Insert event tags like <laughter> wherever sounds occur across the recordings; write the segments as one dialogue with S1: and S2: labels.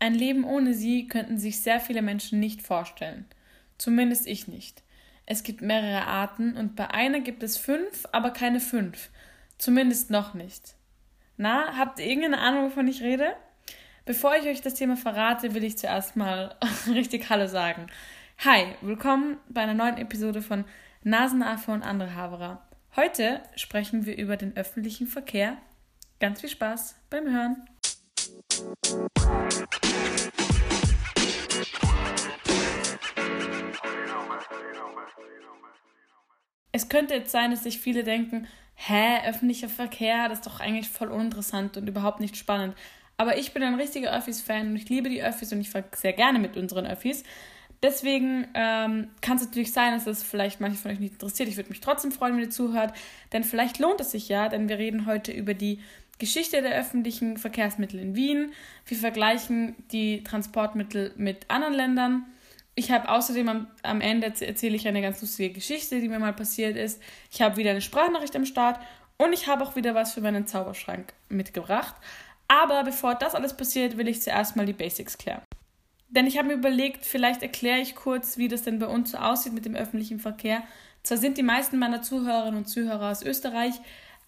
S1: Ein Leben ohne sie könnten sich sehr viele Menschen nicht vorstellen. Zumindest ich nicht. Es gibt mehrere Arten und bei einer gibt es fünf, aber keine fünf. Zumindest noch nicht. Na, habt ihr irgendeine Ahnung, wovon ich rede? Bevor ich euch das Thema verrate, will ich zuerst mal <laughs> richtig Hallo sagen. Hi, willkommen bei einer neuen Episode von Nasenaffe und andere Haverer. Heute sprechen wir über den öffentlichen Verkehr. Ganz viel Spaß beim Hören. Es könnte jetzt sein, dass sich viele denken, hä, öffentlicher Verkehr, das ist doch eigentlich voll uninteressant und überhaupt nicht spannend. Aber ich bin ein richtiger Öffis-Fan und ich liebe die Öffis und ich fahre sehr gerne mit unseren Öffis. Deswegen ähm, kann es natürlich sein, dass es vielleicht manche von euch nicht interessiert. Ich würde mich trotzdem freuen, wenn ihr zuhört, denn vielleicht lohnt es sich ja, denn wir reden heute über die Geschichte der öffentlichen Verkehrsmittel in Wien. Wir vergleichen die Transportmittel mit anderen Ländern. Ich habe außerdem am, am Ende erzähle ich eine ganz lustige Geschichte, die mir mal passiert ist. Ich habe wieder eine Sprachnachricht am Start und ich habe auch wieder was für meinen Zauberschrank mitgebracht. Aber bevor das alles passiert, will ich zuerst mal die Basics klären. Denn ich habe mir überlegt, vielleicht erkläre ich kurz, wie das denn bei uns so aussieht mit dem öffentlichen Verkehr. Zwar sind die meisten meiner Zuhörerinnen und Zuhörer aus Österreich,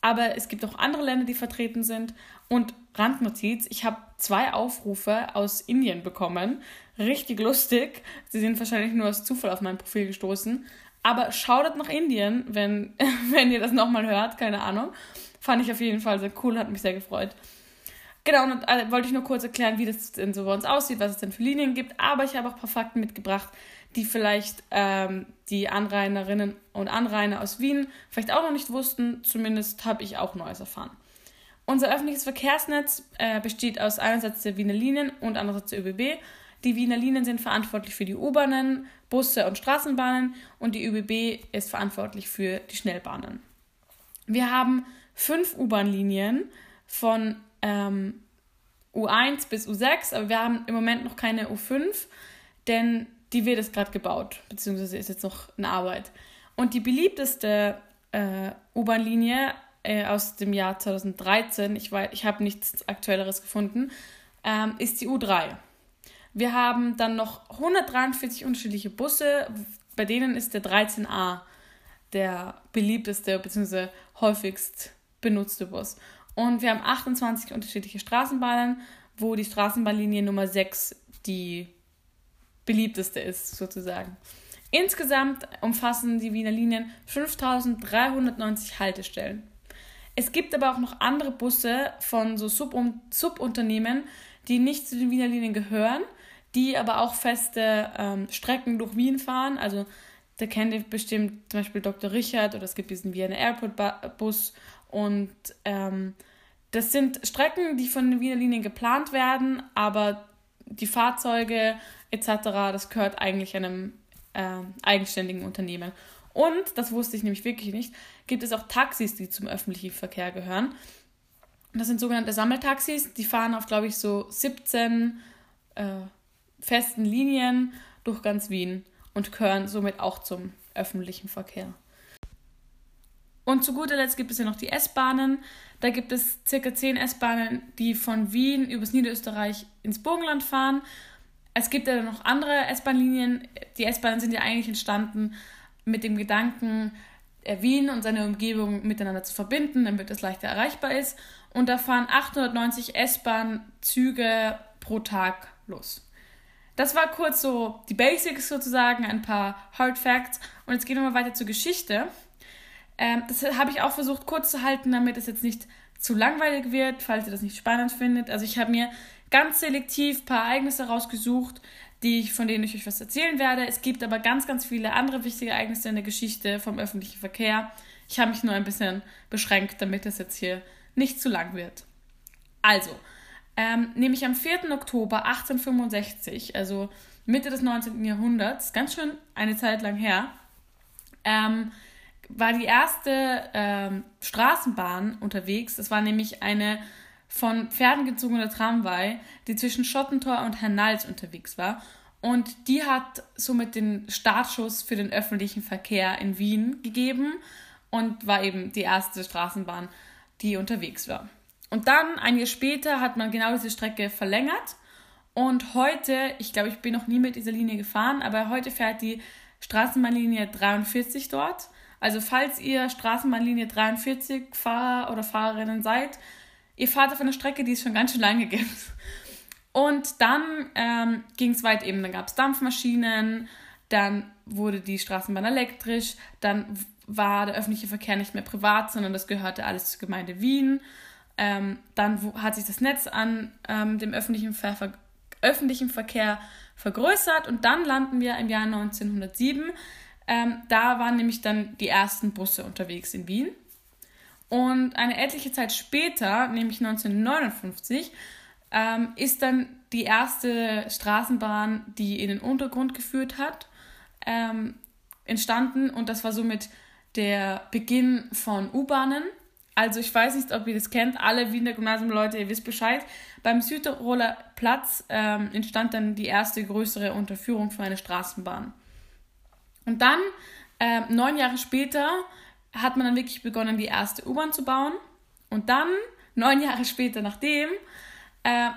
S1: aber es gibt auch andere Länder, die vertreten sind. Und Randnotiz, ich habe zwei Aufrufe aus Indien bekommen. Richtig lustig. Sie sind wahrscheinlich nur aus Zufall auf mein Profil gestoßen. Aber schaut nach Indien, wenn, <laughs> wenn ihr das nochmal hört, keine Ahnung. Fand ich auf jeden Fall sehr cool, hat mich sehr gefreut. Genau, und äh, wollte ich nur kurz erklären, wie das denn so bei uns aussieht, was es denn für Linien gibt. Aber ich habe auch ein paar Fakten mitgebracht, die vielleicht ähm, die Anrainerinnen und Anrainer aus Wien vielleicht auch noch nicht wussten. Zumindest habe ich auch Neues erfahren. Unser öffentliches Verkehrsnetz äh, besteht aus einerseits der Wiener Linien und andererseits der ÖBB. Die Wiener Linien sind verantwortlich für die U-Bahnen, Busse und Straßenbahnen und die ÖBB ist verantwortlich für die Schnellbahnen. Wir haben fünf U-Bahn-Linien von ähm, U1 bis U6, aber wir haben im Moment noch keine U5, denn die wird jetzt gerade gebaut, beziehungsweise ist jetzt noch in Arbeit. Und die beliebteste äh, U-Bahn-Linie äh, aus dem Jahr 2013, ich, ich habe nichts Aktuelleres gefunden, ähm, ist die U3. Wir haben dann noch 143 unterschiedliche Busse, bei denen ist der 13a der beliebteste bzw. häufigst benutzte Bus. Und wir haben 28 unterschiedliche Straßenbahnen, wo die Straßenbahnlinie Nummer 6 die beliebteste ist, sozusagen. Insgesamt umfassen die Wiener Linien 5390 Haltestellen. Es gibt aber auch noch andere Busse von so Subunternehmen, die nicht zu den Wiener Linien gehören, die aber auch feste ähm, Strecken durch Wien fahren. Also da kennt ihr bestimmt zum Beispiel Dr. Richard oder es gibt diesen Vienna Airport Bus und ähm, das sind Strecken, die von den Wiener Linien geplant werden, aber die Fahrzeuge etc., das gehört eigentlich einem äh, eigenständigen Unternehmen. Und, das wusste ich nämlich wirklich nicht, gibt es auch Taxis, die zum öffentlichen Verkehr gehören. Das sind sogenannte Sammeltaxis, die fahren auf, glaube ich, so 17 äh, festen Linien durch ganz Wien und gehören somit auch zum öffentlichen Verkehr. Und zu guter Letzt gibt es ja noch die S-Bahnen. Da gibt es circa 10 S-Bahnen, die von Wien übers Niederösterreich ins Burgenland fahren. Es gibt ja noch andere S-Bahn-Linien. Die S-Bahnen sind ja eigentlich entstanden mit dem Gedanken, äh, Wien und seine Umgebung miteinander zu verbinden, damit es leichter erreichbar ist. Und da fahren 890 S-Bahn-Züge pro Tag los. Das war kurz so die Basics sozusagen, ein paar Hard Facts. Und jetzt gehen wir mal weiter zur Geschichte. Ähm, das habe ich auch versucht kurz zu halten, damit es jetzt nicht zu langweilig wird, falls ihr das nicht spannend findet. Also ich habe mir ganz selektiv ein paar Ereignisse rausgesucht, die ich, von denen ich euch was erzählen werde. Es gibt aber ganz, ganz viele andere wichtige Ereignisse in der Geschichte vom öffentlichen Verkehr. Ich habe mich nur ein bisschen beschränkt, damit es jetzt hier nicht zu lang wird. Also, ähm, nämlich am 4. Oktober 1865, also Mitte des 19. Jahrhunderts, ganz schön eine Zeit lang her, ähm, war die erste ähm, Straßenbahn unterwegs. Das war nämlich eine von Pferden gezogene Tramway, die zwischen Schottentor und Hernals unterwegs war. Und die hat somit den Startschuss für den öffentlichen Verkehr in Wien gegeben und war eben die erste Straßenbahn, die unterwegs war. Und dann, ein Jahr später, hat man genau diese Strecke verlängert Und heute, ich glaube, ich bin noch nie mit dieser Linie gefahren, aber heute fährt die Straßenbahnlinie 43 dort. Also falls ihr Straßenbahnlinie 43 Fahrer oder Fahrerinnen seid, ihr fahrt auf einer Strecke, die es schon ganz schön lange gibt. Und dann ähm, ging es weit eben, dann gab es Dampfmaschinen, dann wurde die Straßenbahn elektrisch, dann war der öffentliche Verkehr nicht mehr privat, sondern das gehörte alles zur Gemeinde Wien. Ähm, dann hat sich das Netz an ähm, dem öffentlichen, Ver öffentlichen Verkehr vergrößert und dann landen wir im Jahr 1907. Ähm, da waren nämlich dann die ersten Busse unterwegs in Wien. Und eine etliche Zeit später, nämlich 1959, ähm, ist dann die erste Straßenbahn, die in den Untergrund geführt hat, ähm, entstanden. Und das war somit der Beginn von U-Bahnen. Also ich weiß nicht, ob ihr das kennt, alle Wiener Gymnasiumleute, ihr wisst Bescheid. Beim Südtiroler Platz ähm, entstand dann die erste größere Unterführung für eine Straßenbahn. Und dann, äh, neun Jahre später, hat man dann wirklich begonnen, die erste U-Bahn zu bauen. Und dann, neun Jahre später nachdem, äh,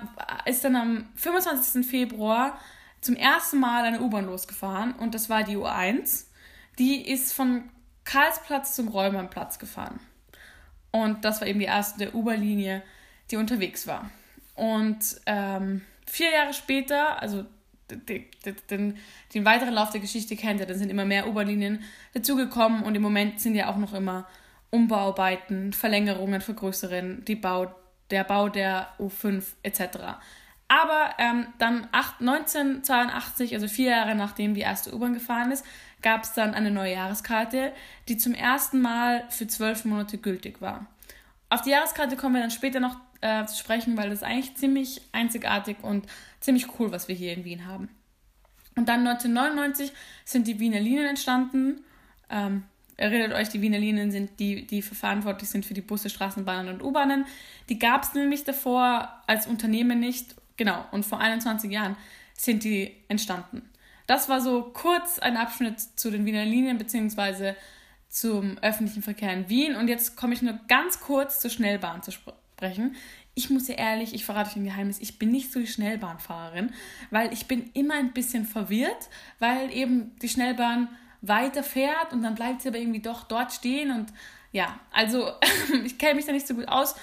S1: ist dann am 25. Februar zum ersten Mal eine U-Bahn losgefahren. Und das war die U1. Die ist von Karlsplatz zum Räumernplatz gefahren. Und das war eben die erste U-Bahn-Linie, die unterwegs war. Und ähm, vier Jahre später, also den, den, den, weiteren Lauf der Geschichte kennt ihr, dann sind immer mehr U-Bahn-Linien dazugekommen und im Moment sind ja auch noch immer Umbauarbeiten, Verlängerungen, Vergrößerungen, die Bau, der Bau der U5 etc. Aber ähm, dann 8, 1982, also vier Jahre nachdem die erste U-Bahn gefahren ist, gab es dann eine neue Jahreskarte, die zum ersten Mal für zwölf Monate gültig war. Auf die Jahreskarte kommen wir dann später noch äh, zu sprechen, weil das ist eigentlich ziemlich einzigartig und ziemlich cool, was wir hier in Wien haben. Und dann 1999 sind die Wiener Linien entstanden. Ähm, erinnert euch, die Wiener Linien sind die, die verantwortlich sind für die Busse, Straßenbahnen und U-Bahnen. Die gab es nämlich davor als Unternehmen nicht. Genau, und vor 21 Jahren sind die entstanden. Das war so kurz ein Abschnitt zu den Wiener Linien bzw. zum öffentlichen Verkehr in Wien. Und jetzt komme ich nur ganz kurz zur Schnellbahn zu sprechen. Ich muss ja ehrlich, ich verrate euch ein Geheimnis, ich bin nicht so die Schnellbahnfahrerin, weil ich bin immer ein bisschen verwirrt, weil eben die Schnellbahn weiter fährt und dann bleibt sie aber irgendwie doch dort stehen und ja, also <laughs> ich kenne mich da nicht so gut aus,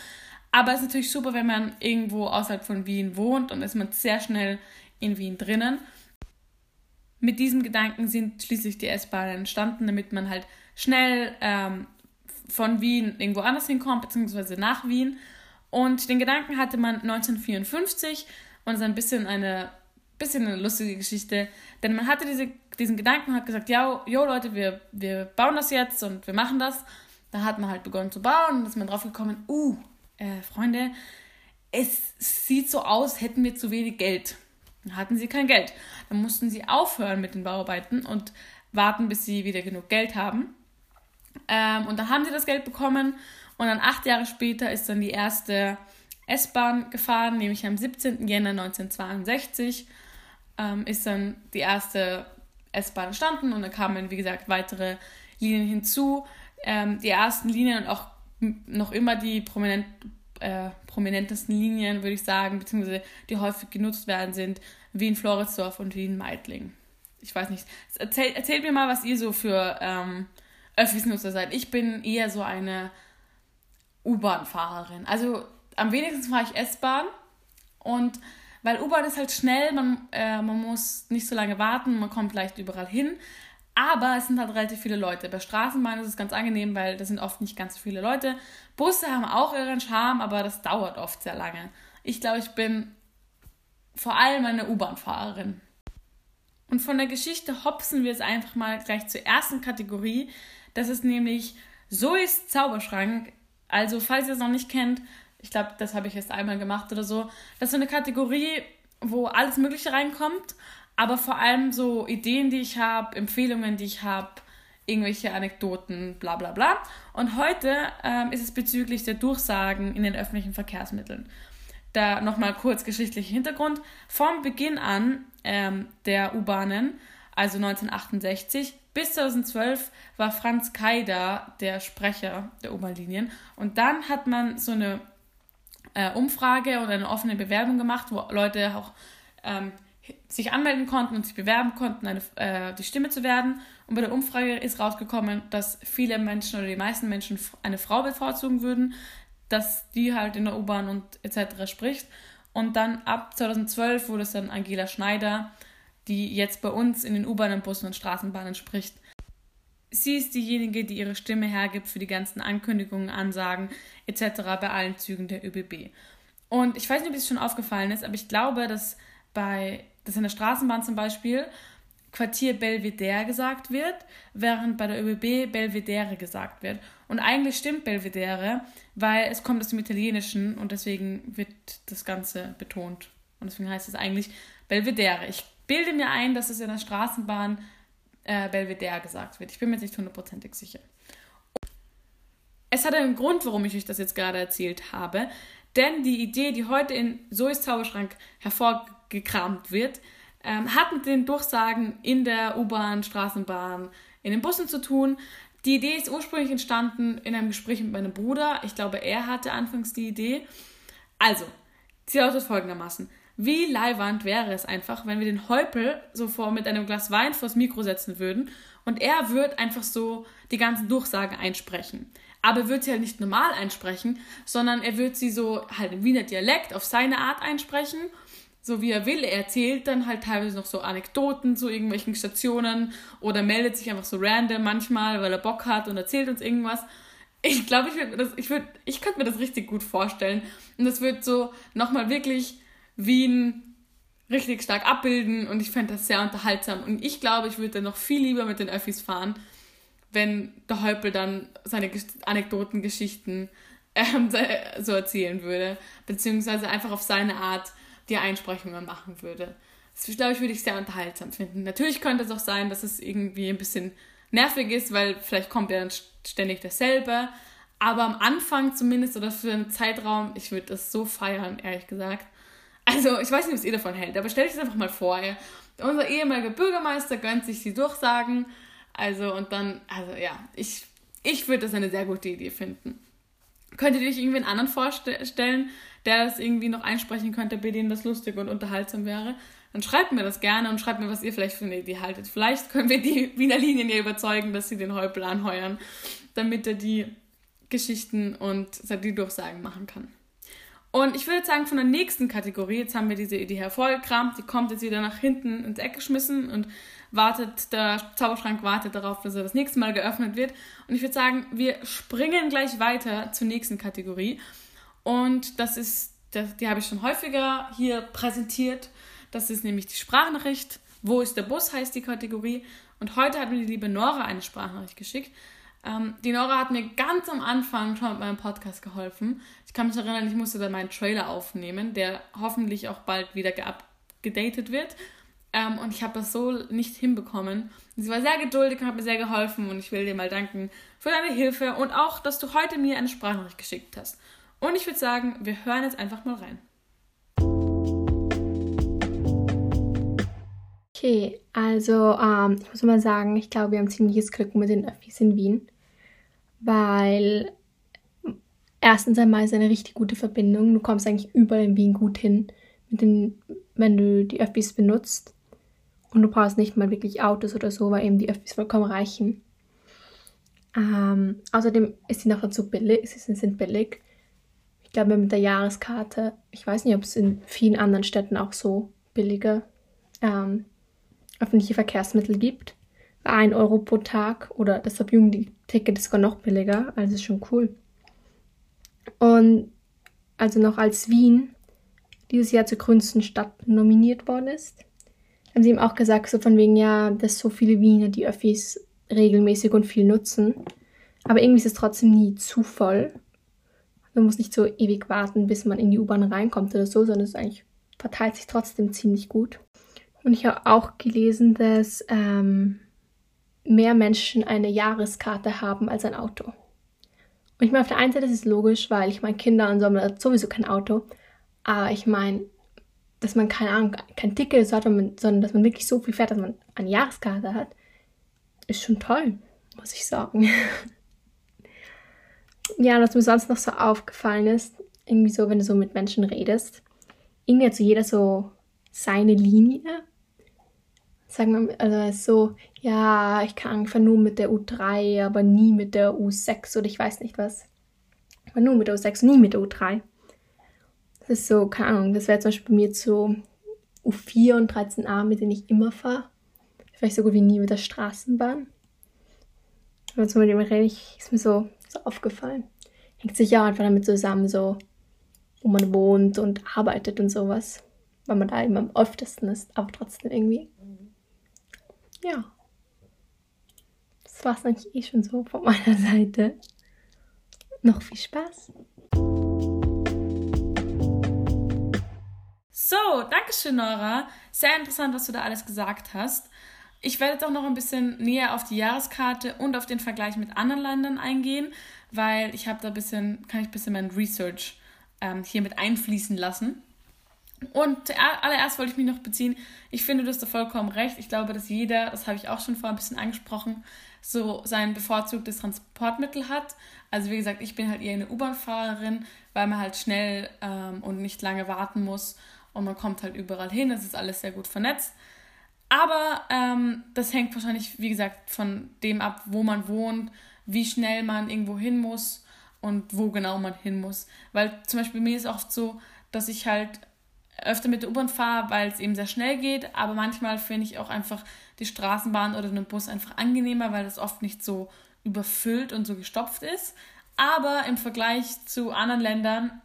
S1: aber es ist natürlich super, wenn man irgendwo außerhalb von Wien wohnt und ist man sehr schnell in Wien drinnen. Mit diesem Gedanken sind schließlich die S-Bahnen entstanden, damit man halt schnell ähm, von Wien irgendwo anders hinkommt, beziehungsweise nach Wien. Und den Gedanken hatte man 1954 und es ist ein bisschen eine, bisschen eine lustige Geschichte, denn man hatte diese, diesen Gedanken und hat gesagt, ja, jo Leute, wir, wir bauen das jetzt und wir machen das. Da hat man halt begonnen zu bauen und ist man drauf gekommen, uh, äh, Freunde, es sieht so aus, hätten wir zu wenig Geld. Dann hatten sie kein Geld. Dann mussten sie aufhören mit den Bauarbeiten und warten, bis sie wieder genug Geld haben. Ähm, und dann haben sie das Geld bekommen und dann acht Jahre später ist dann die erste S-Bahn gefahren, nämlich am 17. Jänner 1962 ähm, ist dann die erste S-Bahn entstanden und dann kamen, wie gesagt, weitere Linien hinzu. Ähm, die ersten Linien und auch noch immer die prominent, äh, prominentesten Linien, würde ich sagen, beziehungsweise die häufig genutzt werden, sind Wien-Floridsdorf und Wien-Meidling. Ich weiß nicht. Erzählt, erzählt mir mal, was ihr so für ähm, Öffis-Nutzer seid. Ich bin eher so eine U-Bahn-Fahrerin. Also am wenigsten fahre ich S-Bahn und weil U-Bahn ist halt schnell, man, äh, man muss nicht so lange warten, man kommt leicht überall hin. Aber es sind halt relativ viele Leute. Bei Straßenbahn ist es ganz angenehm, weil da sind oft nicht ganz so viele Leute. Busse haben auch ihren Charme, aber das dauert oft sehr lange. Ich glaube, ich bin vor allem eine U-Bahn-Fahrerin. Und von der Geschichte hopsen wir es einfach mal gleich zur ersten Kategorie. Das ist nämlich Zoes Zauberschrank. Also, falls ihr es noch nicht kennt, ich glaube, das habe ich erst einmal gemacht oder so. Das ist so eine Kategorie, wo alles Mögliche reinkommt aber vor allem so Ideen, die ich habe, Empfehlungen, die ich habe, irgendwelche Anekdoten, bla bla bla. Und heute ähm, ist es bezüglich der Durchsagen in den öffentlichen Verkehrsmitteln. Da nochmal kurz geschichtlicher Hintergrund. Vom Beginn an ähm, der U-Bahnen, also 1968 bis 2012, war Franz Kaider der Sprecher der U-Bahn-Linien. Und dann hat man so eine äh, Umfrage oder eine offene Bewerbung gemacht, wo Leute auch ähm, sich anmelden konnten und sich bewerben konnten, eine, äh, die Stimme zu werden. Und bei der Umfrage ist rausgekommen, dass viele Menschen oder die meisten Menschen eine Frau bevorzugen würden, dass die halt in der U-Bahn und etc. spricht. Und dann ab 2012 wurde es dann Angela Schneider, die jetzt bei uns in den U-Bahnen, Bussen und Straßenbahnen spricht. Sie ist diejenige, die ihre Stimme hergibt für die ganzen Ankündigungen, Ansagen etc. bei allen Zügen der ÖBB. Und ich weiß nicht, ob es schon aufgefallen ist, aber ich glaube, dass bei dass in der Straßenbahn zum Beispiel Quartier Belvedere gesagt wird, während bei der ÖBB Belvedere gesagt wird. Und eigentlich stimmt Belvedere, weil es kommt aus dem Italienischen und deswegen wird das Ganze betont. Und deswegen heißt es eigentlich Belvedere. Ich bilde mir ein, dass es in der Straßenbahn äh, Belvedere gesagt wird. Ich bin mir nicht hundertprozentig sicher. Es hat einen Grund, warum ich euch das jetzt gerade erzählt habe. Denn die Idee, die heute in Zoes Zauberschrank hervorgekramt wird, ähm, hat mit den Durchsagen in der U-Bahn, Straßenbahn, in den Bussen zu tun. Die Idee ist ursprünglich entstanden in einem Gespräch mit meinem Bruder. Ich glaube, er hatte anfangs die Idee. Also, sie lautet folgendermaßen. Wie leiwand wäre es einfach, wenn wir den Häupel so vor mit einem Glas Wein vors Mikro setzen würden und er wird einfach so die ganzen Durchsagen einsprechen. Aber er wird sie halt nicht normal einsprechen, sondern er wird sie so halt im Wiener Dialekt auf seine Art einsprechen so wie er will. Er erzählt dann halt teilweise noch so Anekdoten zu irgendwelchen Stationen oder meldet sich einfach so random manchmal, weil er Bock hat und erzählt uns irgendwas. Ich glaube, ich ich ich könnte mir das richtig gut vorstellen. Und das wird so nochmal wirklich Wien richtig stark abbilden und ich fände das sehr unterhaltsam. Und ich glaube, ich würde noch viel lieber mit den Öffis fahren, wenn der Häupl dann seine Anekdoten, Geschichten ähm, <laughs> so erzählen würde. Beziehungsweise einfach auf seine Art die Einsprechungen machen würde. Das, glaube ich, würde ich sehr unterhaltsam finden. Natürlich könnte es auch sein, dass es irgendwie ein bisschen nervig ist, weil vielleicht kommt ja dann ständig dasselbe. Aber am Anfang zumindest oder für einen Zeitraum, ich würde das so feiern, ehrlich gesagt. Also, ich weiß nicht, was ihr davon hält, aber stellt euch das einfach mal vor. Ja. Unser ehemaliger Bürgermeister gönnt sich die Durchsagen. Also, und dann, also ja, ich, ich würde das eine sehr gute Idee finden. Könntet ihr euch irgendwie einen anderen vorstellen, der das irgendwie noch einsprechen könnte, bei dem das lustig und unterhaltsam wäre, dann schreibt mir das gerne und schreibt mir, was ihr vielleicht für eine Idee haltet. Vielleicht können wir die <laughs> Wiener Linien ja überzeugen, dass sie den Häupl anheuern, damit er die Geschichten und die Durchsagen machen kann. Und ich würde sagen, von der nächsten Kategorie, jetzt haben wir diese Idee hervorgekramt, die kommt jetzt wieder nach hinten ins Eck geschmissen und wartet, der Zauberschrank wartet darauf, dass er das nächste Mal geöffnet wird. Und ich würde sagen, wir springen gleich weiter zur nächsten Kategorie. Und das ist, die habe ich schon häufiger hier präsentiert. Das ist nämlich die Sprachnachricht. Wo ist der Bus heißt die Kategorie. Und heute hat mir die liebe Nora eine Sprachnachricht geschickt. Ähm, die Nora hat mir ganz am Anfang schon mit meinem Podcast geholfen. Ich kann mich erinnern, ich musste da meinen Trailer aufnehmen, der hoffentlich auch bald wieder geupdatet wird. Ähm, und ich habe das so nicht hinbekommen. Sie war sehr geduldig und hat mir sehr geholfen und ich will dir mal danken für deine Hilfe und auch, dass du heute mir eine Sprachnachricht geschickt hast. Und ich würde sagen, wir hören jetzt einfach mal rein.
S2: Okay, also ähm, ich muss mal sagen, ich glaube, wir haben ziemliches Glück mit den Öffis in Wien, weil erstens einmal ist eine richtig gute Verbindung. Du kommst eigentlich überall in Wien gut hin, den, wenn du die Öffis benutzt. Und du brauchst nicht mal wirklich Autos oder so, weil eben die Öffis vollkommen reichen. Ähm, außerdem ist sie noch dazu billig, sie sind billig. Ich glaube, mit der Jahreskarte, ich weiß nicht, ob es in vielen anderen Städten auch so billige ähm, öffentliche Verkehrsmittel gibt. Ein Euro pro Tag oder das Vergnügen-Ticket ist sogar noch billiger, also ist schon cool. Und also noch als Wien dieses Jahr zur grünsten Stadt nominiert worden ist, haben sie ihm auch gesagt, so von wegen, ja, dass so viele Wiener die Öffis regelmäßig und viel nutzen. Aber irgendwie ist es trotzdem nie zu voll. Man muss nicht so ewig warten, bis man in die U-Bahn reinkommt oder so, sondern es eigentlich verteilt sich trotzdem ziemlich gut. Und ich habe auch gelesen, dass ähm, mehr Menschen eine Jahreskarte haben als ein Auto. Und ich meine, auf der einen Seite ist es logisch, weil ich meine, Kinder und so haben sowieso kein Auto. Aber ich meine, dass man keine Ahnung, kein Ticket hat, sondern dass man wirklich so viel fährt, dass man eine Jahreskarte hat, ist schon toll, muss ich sagen. <laughs> Ja, was mir sonst noch so aufgefallen ist, irgendwie so, wenn du so mit Menschen redest, irgendwie hat so jeder so seine Linie. Sagen wir, also so, ja, ich kann einfach nur mit der U3, aber nie mit der U6 oder ich weiß nicht was. Aber nur mit der U6, nie mit der U3. Das ist so, keine Ahnung, das wäre zum Beispiel bei mir zu U4 und 13a, mit denen ich immer fahre. Vielleicht so gut wie nie mit der Straßenbahn. Aber mit dem rede ich, ist mir so, so aufgefallen. Hängt sicher auch einfach damit zusammen, so, wo man wohnt und arbeitet und sowas. Weil man da eben am öftesten ist, aber trotzdem irgendwie. Ja. Das war es eigentlich eh schon so von meiner Seite. Noch viel Spaß.
S1: So, danke schön, Nora. Sehr interessant, was du da alles gesagt hast. Ich werde auch noch ein bisschen näher auf die Jahreskarte und auf den Vergleich mit anderen Ländern eingehen, weil ich habe da ein bisschen, kann ich ein bisschen mein Research ähm, hier mit einfließen lassen. Und zuallererst wollte ich mich noch beziehen, ich finde, du hast da vollkommen recht. Ich glaube, dass jeder, das habe ich auch schon vorher ein bisschen angesprochen, so sein bevorzugtes Transportmittel hat. Also wie gesagt, ich bin halt eher eine U-Bahn-Fahrerin, weil man halt schnell ähm, und nicht lange warten muss und man kommt halt überall hin. Es ist alles sehr gut vernetzt. Aber ähm, das hängt wahrscheinlich, wie gesagt, von dem ab, wo man wohnt, wie schnell man irgendwo hin muss und wo genau man hin muss. Weil zum Beispiel mir ist oft so, dass ich halt öfter mit der U-Bahn fahre, weil es eben sehr schnell geht, aber manchmal finde ich auch einfach die Straßenbahn oder den Bus einfach angenehmer, weil es oft nicht so überfüllt und so gestopft ist. Aber im Vergleich zu anderen Ländern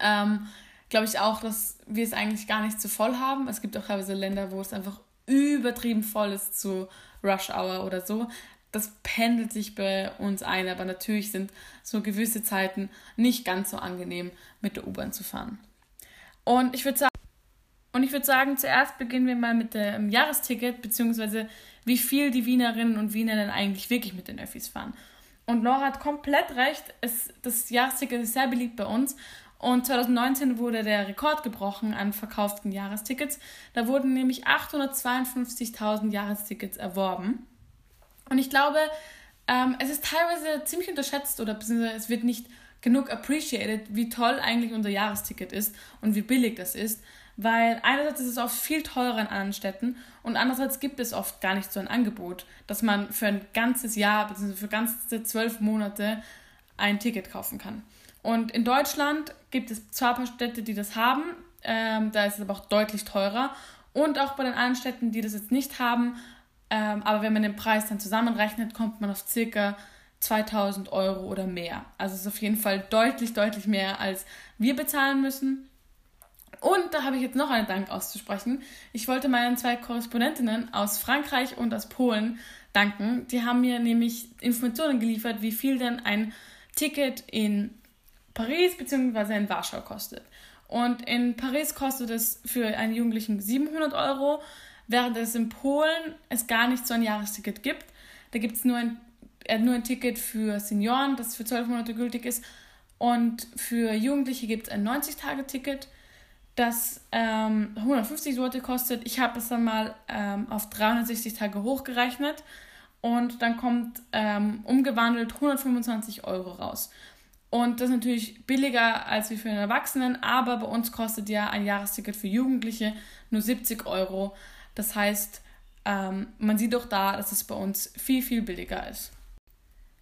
S1: ähm, glaube ich auch, dass wir es eigentlich gar nicht zu voll haben. Es gibt auch teilweise Länder, wo es einfach übertrieben voll ist zu Rush Hour oder so. Das pendelt sich bei uns ein, aber natürlich sind so gewisse Zeiten nicht ganz so angenehm, mit der U-Bahn zu fahren. Und ich würde sagen, und sagen, zuerst beginnen wir mal mit dem Jahresticket, beziehungsweise wie viel die Wienerinnen und Wiener denn eigentlich wirklich mit den Öffis fahren. Und Laura hat komplett recht, es, das Jahresticket ist sehr beliebt bei uns. Und 2019 wurde der Rekord gebrochen an verkauften Jahrestickets. Da wurden nämlich 852.000 Jahrestickets erworben. Und ich glaube, ähm, es ist teilweise ziemlich unterschätzt oder beziehungsweise es wird nicht genug appreciated, wie toll eigentlich unser Jahresticket ist und wie billig das ist. Weil einerseits ist es oft viel teurer in anderen Städten und andererseits gibt es oft gar nicht so ein Angebot, dass man für ein ganzes Jahr bzw. für ganze zwölf Monate ein Ticket kaufen kann. Und in Deutschland gibt es zwar ein paar Städte, die das haben, ähm, da ist es aber auch deutlich teurer. Und auch bei den anderen Städten, die das jetzt nicht haben, ähm, aber wenn man den Preis dann zusammenrechnet, kommt man auf circa 2000 Euro oder mehr. Also es ist auf jeden Fall deutlich, deutlich mehr, als wir bezahlen müssen. Und da habe ich jetzt noch einen Dank auszusprechen. Ich wollte meinen zwei Korrespondentinnen aus Frankreich und aus Polen danken. Die haben mir nämlich Informationen geliefert, wie viel denn ein Ticket in Paris bzw. in Warschau kostet. Und in Paris kostet es für einen Jugendlichen 700 Euro, während es in Polen es gar nicht so ein Jahresticket gibt. Da gibt es nur ein er hat nur ein Ticket für Senioren, das für zwölf Monate gültig ist. Und für Jugendliche gibt es ein 90-Tage-Ticket, das ähm, 150 Sorte kostet. Ich habe es dann mal ähm, auf 360 Tage hochgerechnet und dann kommt ähm, umgewandelt 125 Euro raus. Und das ist natürlich billiger als wie für einen Erwachsenen, aber bei uns kostet ja ein Jahresticket für Jugendliche nur 70 Euro. Das heißt, ähm, man sieht doch da, dass es bei uns viel, viel billiger ist.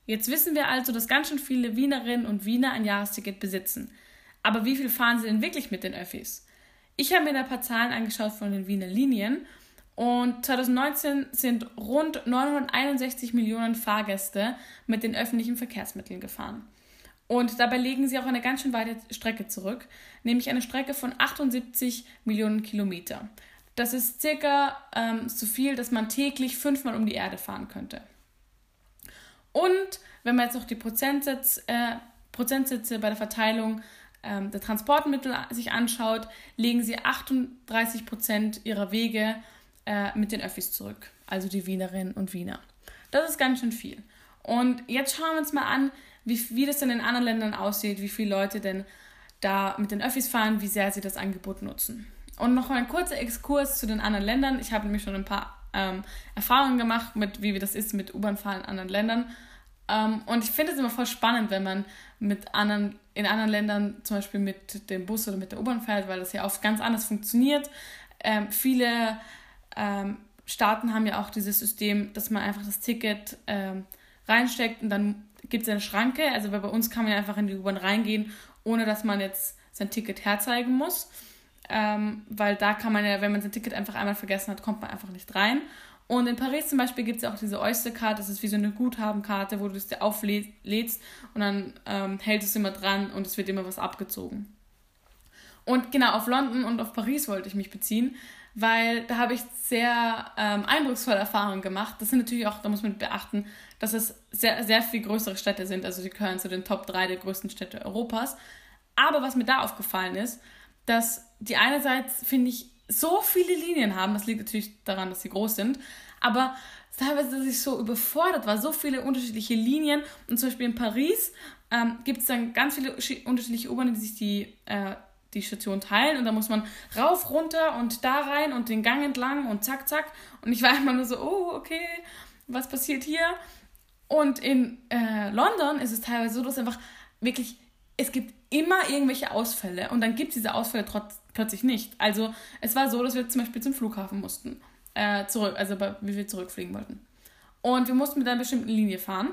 S1: Jetzt wissen wir also, dass ganz schön viele Wienerinnen und Wiener ein Jahresticket besitzen. Aber wie viel fahren sie denn wirklich mit den Öffis? Ich habe mir ein paar Zahlen angeschaut von den Wiener Linien und 2019 sind rund 961 Millionen Fahrgäste mit den öffentlichen Verkehrsmitteln gefahren. Und dabei legen sie auch eine ganz schön weite Strecke zurück, nämlich eine Strecke von 78 Millionen Kilometer. Das ist circa ähm, so viel, dass man täglich fünfmal um die Erde fahren könnte. Und wenn man jetzt noch die Prozentsitz, äh, Prozentsätze bei der Verteilung ähm, der Transportmittel sich anschaut, legen sie 38 Prozent ihrer Wege äh, mit den Öffis zurück, also die Wienerinnen und Wiener. Das ist ganz schön viel. Und jetzt schauen wir uns mal an, wie, wie das denn in anderen Ländern aussieht, wie viele Leute denn da mit den Öffis fahren, wie sehr sie das Angebot nutzen. Und noch ein kurzer Exkurs zu den anderen Ländern. Ich habe nämlich schon ein paar ähm, Erfahrungen gemacht, mit wie das ist mit U-Bahn-Fahren in anderen Ländern. Ähm, und ich finde es immer voll spannend, wenn man mit anderen, in anderen Ländern zum Beispiel mit dem Bus oder mit der U-Bahn fährt, weil das ja oft ganz anders funktioniert. ähm, viele ähm, Staaten haben ja auch dieses System, dass man einfach das Ticket ähm, reinsteckt und dann gibt es eine Schranke. Also bei uns kann man ja einfach in die U-Bahn reingehen, ohne dass man jetzt sein Ticket herzeigen muss. Ähm, weil da kann man ja, wenn man sein Ticket einfach einmal vergessen hat, kommt man einfach nicht rein. Und in Paris zum Beispiel gibt es ja auch diese Oyster-Card, das ist wie so eine Guthabenkarte, wo du es dir auflädst und dann ähm, hältst es immer dran und es wird immer was abgezogen. Und genau, auf London und auf Paris wollte ich mich beziehen, weil da habe ich sehr ähm, eindrucksvolle Erfahrungen gemacht. Das sind natürlich auch, da muss man beachten, dass es sehr, sehr viel größere Städte sind. Also die gehören zu den Top 3 der größten Städte Europas. Aber was mir da aufgefallen ist, dass die einerseits, finde ich, so viele Linien haben. Das liegt natürlich daran, dass sie groß sind. Aber teilweise, dass ich so überfordert war, so viele unterschiedliche Linien. Und zum Beispiel in Paris ähm, gibt es dann ganz viele unterschiedliche U-Bahnen, die sich die, äh, die Station teilen. Und da muss man rauf, runter und da rein und den Gang entlang und zack, zack. Und ich war immer nur so, oh, okay, was passiert hier? Und in äh, London ist es teilweise so, dass einfach wirklich, es gibt immer irgendwelche Ausfälle und dann gibt es diese Ausfälle trotz, plötzlich nicht. Also es war so, dass wir zum Beispiel zum Flughafen mussten, äh, zurück, also wie wir zurückfliegen wollten. Und wir mussten mit einer bestimmten Linie fahren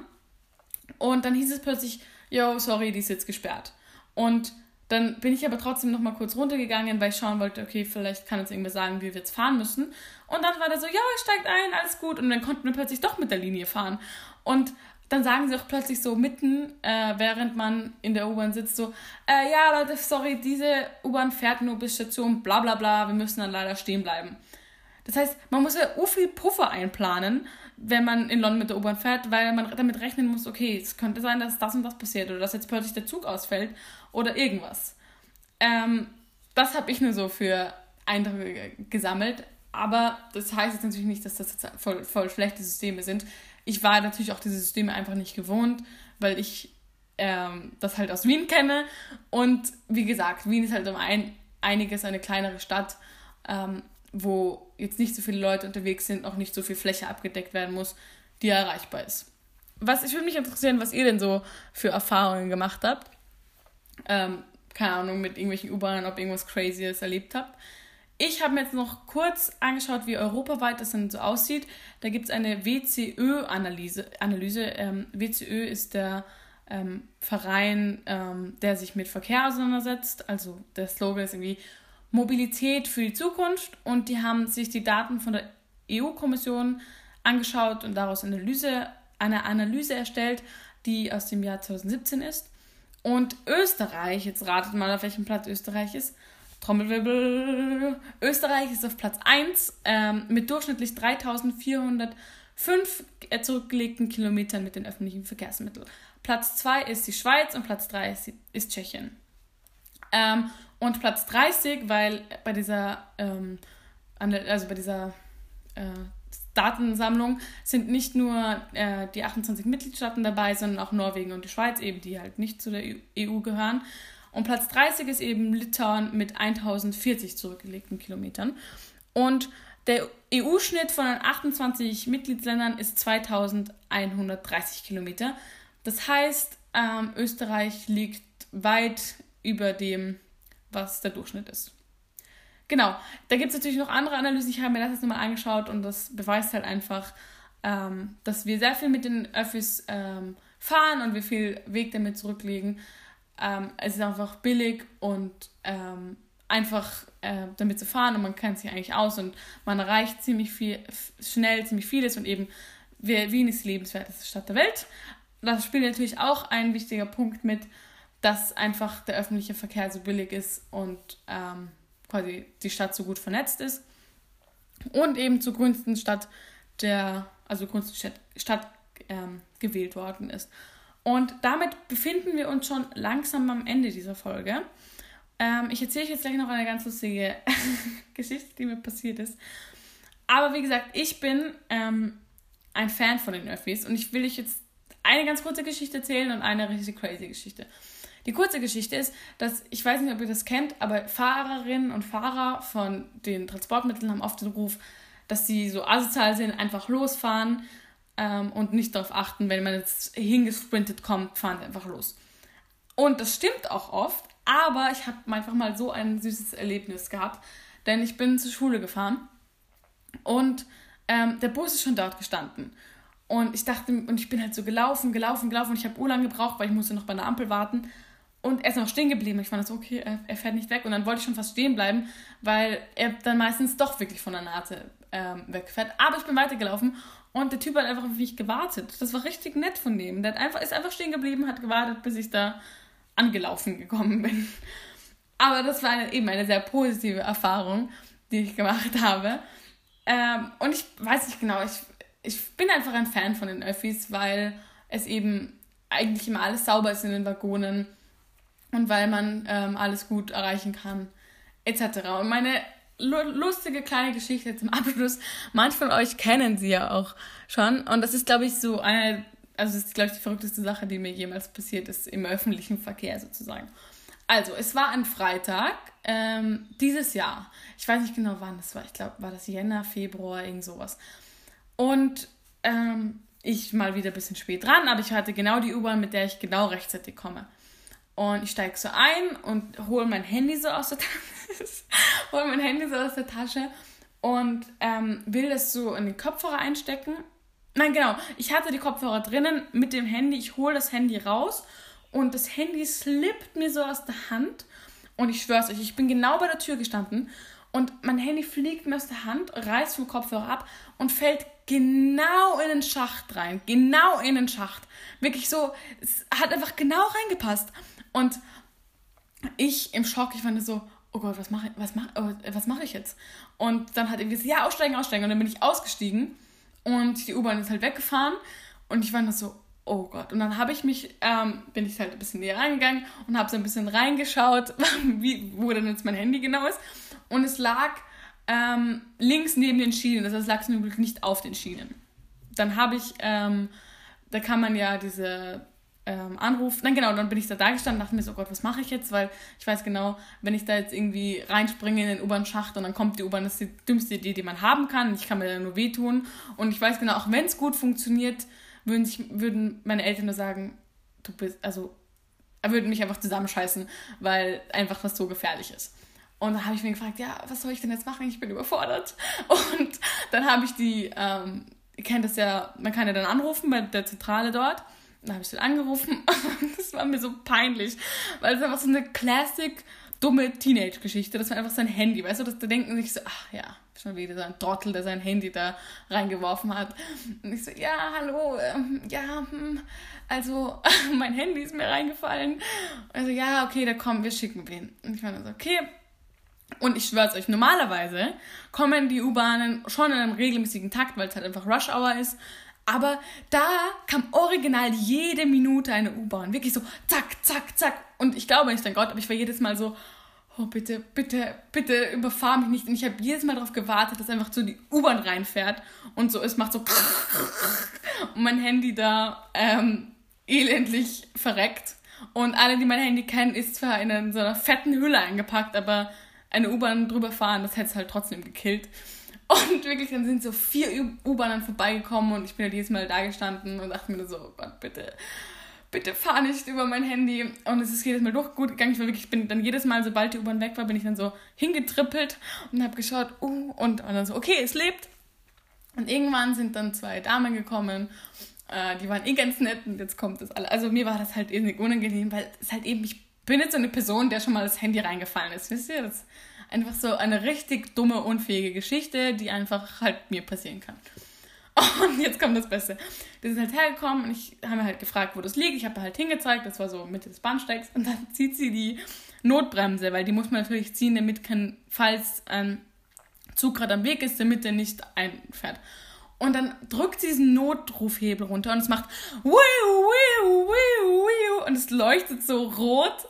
S1: und dann hieß es plötzlich, yo, sorry, die ist jetzt gesperrt. Und dann bin ich aber trotzdem noch mal kurz runtergegangen, weil ich schauen wollte, okay, vielleicht kann uns irgendwer sagen, wie wir jetzt fahren müssen. Und dann war da so, ja, steigt ein, alles gut. Und dann konnten wir plötzlich doch mit der Linie fahren. Und dann sagen sie auch plötzlich so mitten, äh, während man in der U-Bahn sitzt, so, äh, ja, Leute, sorry, diese U-Bahn fährt nur bis Station, bla bla bla, wir müssen dann leider stehen bleiben. Das heißt, man muss ja so viel Puffer einplanen, wenn man in London mit der U-Bahn fährt, weil man damit rechnen muss, okay, es könnte sein, dass das und das passiert oder dass jetzt plötzlich der Zug ausfällt oder irgendwas. Ähm, das habe ich nur so für Eindrücke gesammelt, aber das heißt jetzt natürlich nicht, dass das voll, voll schlechte Systeme sind ich war natürlich auch diese Systeme einfach nicht gewohnt, weil ich ähm, das halt aus Wien kenne. Und wie gesagt, Wien ist halt um ein, einiges eine kleinere Stadt, ähm, wo jetzt nicht so viele Leute unterwegs sind, auch nicht so viel Fläche abgedeckt werden muss, die erreichbar ist. Was, ich würde mich interessieren, was ihr denn so für Erfahrungen gemacht habt. Ähm, keine Ahnung, mit irgendwelchen U-Bahnen, ob irgendwas Crazyes erlebt habt. Ich habe mir jetzt noch kurz angeschaut, wie europaweit das denn so aussieht. Da gibt es eine WCÖ-Analyse. Analyse. Ähm, WCÖ ist der ähm, Verein, ähm, der sich mit Verkehr auseinandersetzt. Also der Slogan ist irgendwie Mobilität für die Zukunft. Und die haben sich die Daten von der EU-Kommission angeschaut und daraus Analyse, eine Analyse erstellt, die aus dem Jahr 2017 ist. Und Österreich, jetzt ratet mal, auf welchem Platz Österreich ist, Trommelwirbel. Österreich ist auf Platz 1 ähm, mit durchschnittlich 3405 zurückgelegten Kilometern mit den öffentlichen Verkehrsmitteln. Platz 2 ist die Schweiz und Platz 3 ist, ist Tschechien. Ähm, und Platz 30, weil bei dieser, ähm, also bei dieser äh, Datensammlung sind nicht nur äh, die 28 Mitgliedstaaten dabei, sondern auch Norwegen und die Schweiz, eben die halt nicht zu der EU gehören. Und Platz 30 ist eben Litauen mit 1040 zurückgelegten Kilometern. Und der EU-Schnitt von den 28 Mitgliedsländern ist 2130 Kilometer. Das heißt, ähm, Österreich liegt weit über dem, was der Durchschnitt ist. Genau, da gibt es natürlich noch andere Analysen. Ich habe mir das jetzt nochmal angeschaut und das beweist halt einfach, ähm, dass wir sehr viel mit den Öffis ähm, fahren und wir viel Weg damit zurücklegen. Ähm, es ist einfach billig und ähm, einfach äh, damit zu fahren und man kennt sich eigentlich aus und man erreicht ziemlich viel, schnell ziemlich vieles und eben Wien ist die lebenswerteste Stadt der Welt. Das spielt natürlich auch ein wichtiger Punkt mit, dass einfach der öffentliche Verkehr so billig ist und ähm, quasi die Stadt so gut vernetzt ist und eben zugunsten Stadt der, also zugunsten Stadt, Stadt ähm, gewählt worden ist. Und damit befinden wir uns schon langsam am Ende dieser Folge. Ähm, ich erzähle euch jetzt gleich noch eine ganz lustige <laughs> Geschichte, die mir passiert ist. Aber wie gesagt, ich bin ähm, ein Fan von den Öffis und ich will euch jetzt eine ganz kurze Geschichte erzählen und eine richtig crazy Geschichte. Die kurze Geschichte ist, dass, ich weiß nicht, ob ihr das kennt, aber Fahrerinnen und Fahrer von den Transportmitteln haben oft den Ruf, dass sie so asozial sind, einfach losfahren ähm, und nicht darauf achten, wenn man jetzt hingesprintet kommt, fahren sie einfach los. Und das stimmt auch oft, aber ich habe einfach mal so ein süßes Erlebnis gehabt. denn ich bin zur Schule gefahren und ähm, der Bus ist schon dort gestanden. Und ich dachte, und ich bin halt so gelaufen, gelaufen, gelaufen und ich habe urlang gebraucht, weil ich musste noch bei einer Ampel warten. Und er ist noch stehen geblieben. Ich fand das okay, er, er, fährt nicht weg. Und dann wollte ich schon fast stehen bleiben, weil er dann meistens doch wirklich von der Nase ähm, wegfährt. Aber ich bin weitergelaufen und der Typ hat einfach auf mich gewartet. Das war richtig nett von dem. Der einfach, ist einfach stehen geblieben, hat gewartet, bis ich da angelaufen gekommen bin. Aber das war eine, eben eine sehr positive Erfahrung, die ich gemacht habe. Ähm, und ich weiß nicht genau, ich, ich bin einfach ein Fan von den Öffis, weil es eben eigentlich immer alles sauber ist in den Waggonen und weil man ähm, alles gut erreichen kann, etc. Und meine lustige kleine Geschichte zum Abschluss, manche von euch kennen sie ja auch schon und das ist, glaube ich, so eine, also das ist, glaube ich, die verrückteste Sache, die mir jemals passiert ist im öffentlichen Verkehr sozusagen. Also, es war ein Freitag ähm, dieses Jahr. Ich weiß nicht genau, wann das war. Ich glaube, war das Jänner, Februar, irgend sowas. Und ähm, ich mal wieder ein bisschen spät dran, aber ich hatte genau die U-Bahn, mit der ich genau rechtzeitig komme. Und ich steige so ein und hole mein Handy so aus der Tasche, <laughs> hole mein Handy so aus der Tasche und ähm, will das so in den Kopfhörer einstecken. Nein, genau. Ich hatte die Kopfhörer drinnen mit dem Handy. Ich hole das Handy raus und das Handy slippt mir so aus der Hand. Und ich schwör's euch, ich bin genau bei der Tür gestanden und mein Handy fliegt mir aus der Hand, reißt vom Kopfhörer ab und fällt genau in den Schacht rein. Genau in den Schacht. Wirklich so, es hat einfach genau reingepasst. Und ich im Schock, ich fand so, oh Gott, was mache was mach, oh, was mach ich jetzt? Und dann hat er gesagt, ja, aussteigen, aussteigen. Und dann bin ich ausgestiegen und die U-Bahn ist halt weggefahren. Und ich war nur so, oh Gott. Und dann habe ich mich, ähm, bin ich halt ein bisschen näher reingegangen und habe so ein bisschen reingeschaut, <laughs> wie, wo denn jetzt mein Handy genau ist. Und es lag ähm, links neben den Schienen, das heißt, es lag zum Glück nicht auf den Schienen. Dann habe ich, ähm, da kann man ja diese ähm, Anruf. Dann genau, dann bin ich da da gestanden und dachte mir so, oh Gott, was mache ich jetzt? Weil ich weiß genau, wenn ich da jetzt irgendwie reinspringe in den U-Bahn-Schacht und dann kommt die U-Bahn, das ist die dümmste Idee, die man haben kann. Ich kann mir da nur wehtun. Und ich weiß genau, auch wenn es gut funktioniert, würden, sich, würden meine Eltern nur sagen, du bist, also, er würde mich einfach zusammenscheißen, weil einfach das so gefährlich ist. Und dann habe ich mir gefragt, ja, was soll ich denn jetzt machen? Ich bin überfordert. <laughs> Und dann habe ich die, ähm, ihr kennt das ja, man kann ja dann anrufen bei der Zentrale dort. Dann habe ich dann angerufen <laughs> das war mir so peinlich, weil es einfach so eine classic dumme Teenage-Geschichte. Das war einfach sein Handy, weißt du, dass da denken sich so, ach ja, schon wieder so ein Trottel, der sein Handy da reingeworfen hat. Und ich so, ja, hallo, ähm, ja, hm, also <laughs> mein Handy ist mir reingefallen. Also ja, okay, da kommen, wir schicken wen. Und ich war so, okay. Und ich schwör's euch, normalerweise kommen die U-Bahnen schon in einem regelmäßigen Takt, weil es halt einfach Rush Hour ist. Aber da kam original jede Minute eine U-Bahn. Wirklich so, zack, zack, zack. Und ich glaube nicht an Gott, aber ich war jedes Mal so, oh bitte, bitte, bitte überfahr mich nicht. Und ich habe jedes Mal darauf gewartet, dass einfach so die U-Bahn reinfährt und so, es macht so <laughs> und mein Handy da ähm, elendlich verreckt. Und alle, die mein Handy kennen, ist zwar in so einer fetten Hülle eingepackt, aber eine U-Bahn drüber fahren, das hätte es halt trotzdem gekillt. Und wirklich, dann sind so vier U-Bahnen vorbeigekommen und ich bin halt jedes Mal da gestanden und dachte mir so, oh Gott, bitte, bitte fahr nicht über mein Handy. Und es ist jedes Mal durch gut gegangen. Ich war wirklich, ich bin dann jedes Mal, sobald die U-Bahn weg war, bin ich dann so hingetrippelt und habe geschaut, uh, und, und dann so, okay, es lebt. Und irgendwann sind dann zwei Damen gekommen, äh, die waren eh ganz nett und jetzt kommt das alle. Also mir war das halt irgendwie unangenehm, weil es halt eben, ich bin jetzt so eine Person, der schon mal das Handy reingefallen ist, wisst ihr? Das einfach so eine richtig dumme, unfähige Geschichte, die einfach halt mir passieren kann. <laughs> Und jetzt kommt das Beste. Wir sind halt hergekommen und ich habe halt gefragt, wo das liegt. Ich habe halt hingezeigt, das war so Mitte des Bahnsteigs. Und dann <laughs> zieht sie die Notbremse, weil die muss man natürlich ziehen, damit kein, falls ein Zug gerade am Weg ist, damit der nicht einfährt. Und dann drückt sie diesen Notrufhebel runter und es macht wiu, wiu, wiu, wiu, und es leuchtet so rot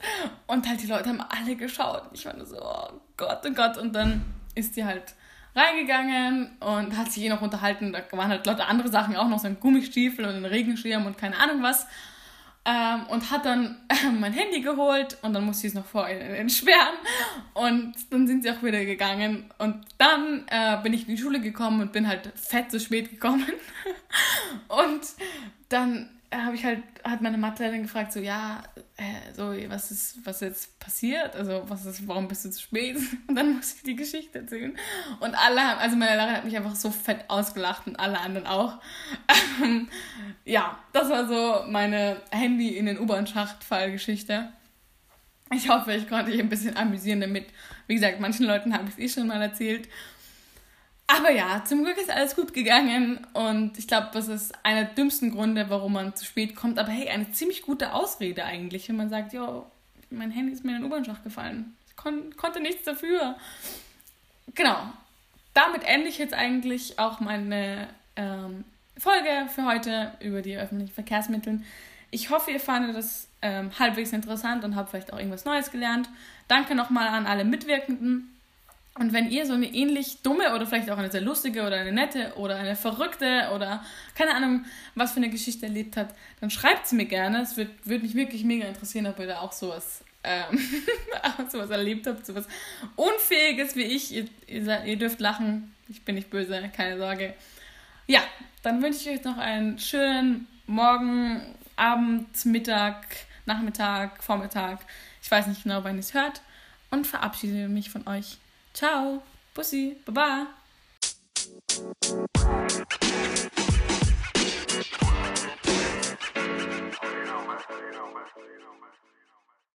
S1: und halt die Leute haben alle geschaut. Ich war nur so, oh Gott, oh Gott. Und dann ist sie halt reingegangen und hat sich eh noch unterhalten. Da waren halt lauter andere Sachen, auch noch so ein Gummistiefel und ein Regenschirm und keine Ahnung was. Ähm, und hat dann äh, <laughs> mein Handy geholt und dann musste sie es noch vor ihnen entsperren. Und dann sind sie auch wieder gegangen. Und dann äh, bin ich in die Schule gekommen und bin halt fett zu spät gekommen. <laughs> und dann habe ich halt, hat meine Mathelehrerin gefragt, so, ja, äh, so, was ist, was jetzt passiert? Also, was ist, warum bist du zu spät? <laughs> Und dann muss ich die Geschichte erzählen. Und alle haben, also meine Lehrerin hat mich einfach so fett ausgelacht und alle anderen auch. <laughs> ja, das war so meine Handy in den U-Bahn-Schacht-Fallgeschichte. Ich hoffe, ich konnte dich ein bisschen amüsieren damit. Wie gesagt, manchen Leuten habe ich es eh schon mal erzählt. Aber ja, zum Glück ist alles gut gegangen und ich glaube, das ist einer der dümmsten Gründe, warum man zu spät kommt. Aber hey, eine ziemlich gute Ausrede eigentlich, wenn man sagt, jo, mein Handy ist mir in den U-Bahn-Schacht gefallen. Ich kon konnte nichts dafür. Genau. Damit ende ich jetzt eigentlich auch meine ähm, Folge für heute über die öffentlichen Verkehrsmittel. Ich hoffe, ihr fandet das ähm, halbwegs interessant und habt vielleicht auch irgendwas Neues gelernt. Danke nochmal an alle Mitwirkenden. Und wenn ihr so eine ähnlich dumme oder vielleicht auch eine sehr lustige oder eine nette oder eine verrückte oder keine Ahnung, was für eine Geschichte erlebt habt, dann schreibt sie mir gerne. Es würde würd mich wirklich mega interessieren, ob ihr da auch sowas, ähm, <laughs> sowas erlebt habt, sowas Unfähiges wie ich. Ihr, ihr, ihr dürft lachen. Ich bin nicht böse, keine Sorge. Ja, dann wünsche ich euch noch einen schönen Morgen, Abend, Mittag, Nachmittag, Vormittag. Ich weiß nicht genau, wann ihr es hört. Und verabschiede mich von euch. Ciao, Pussy. Baba.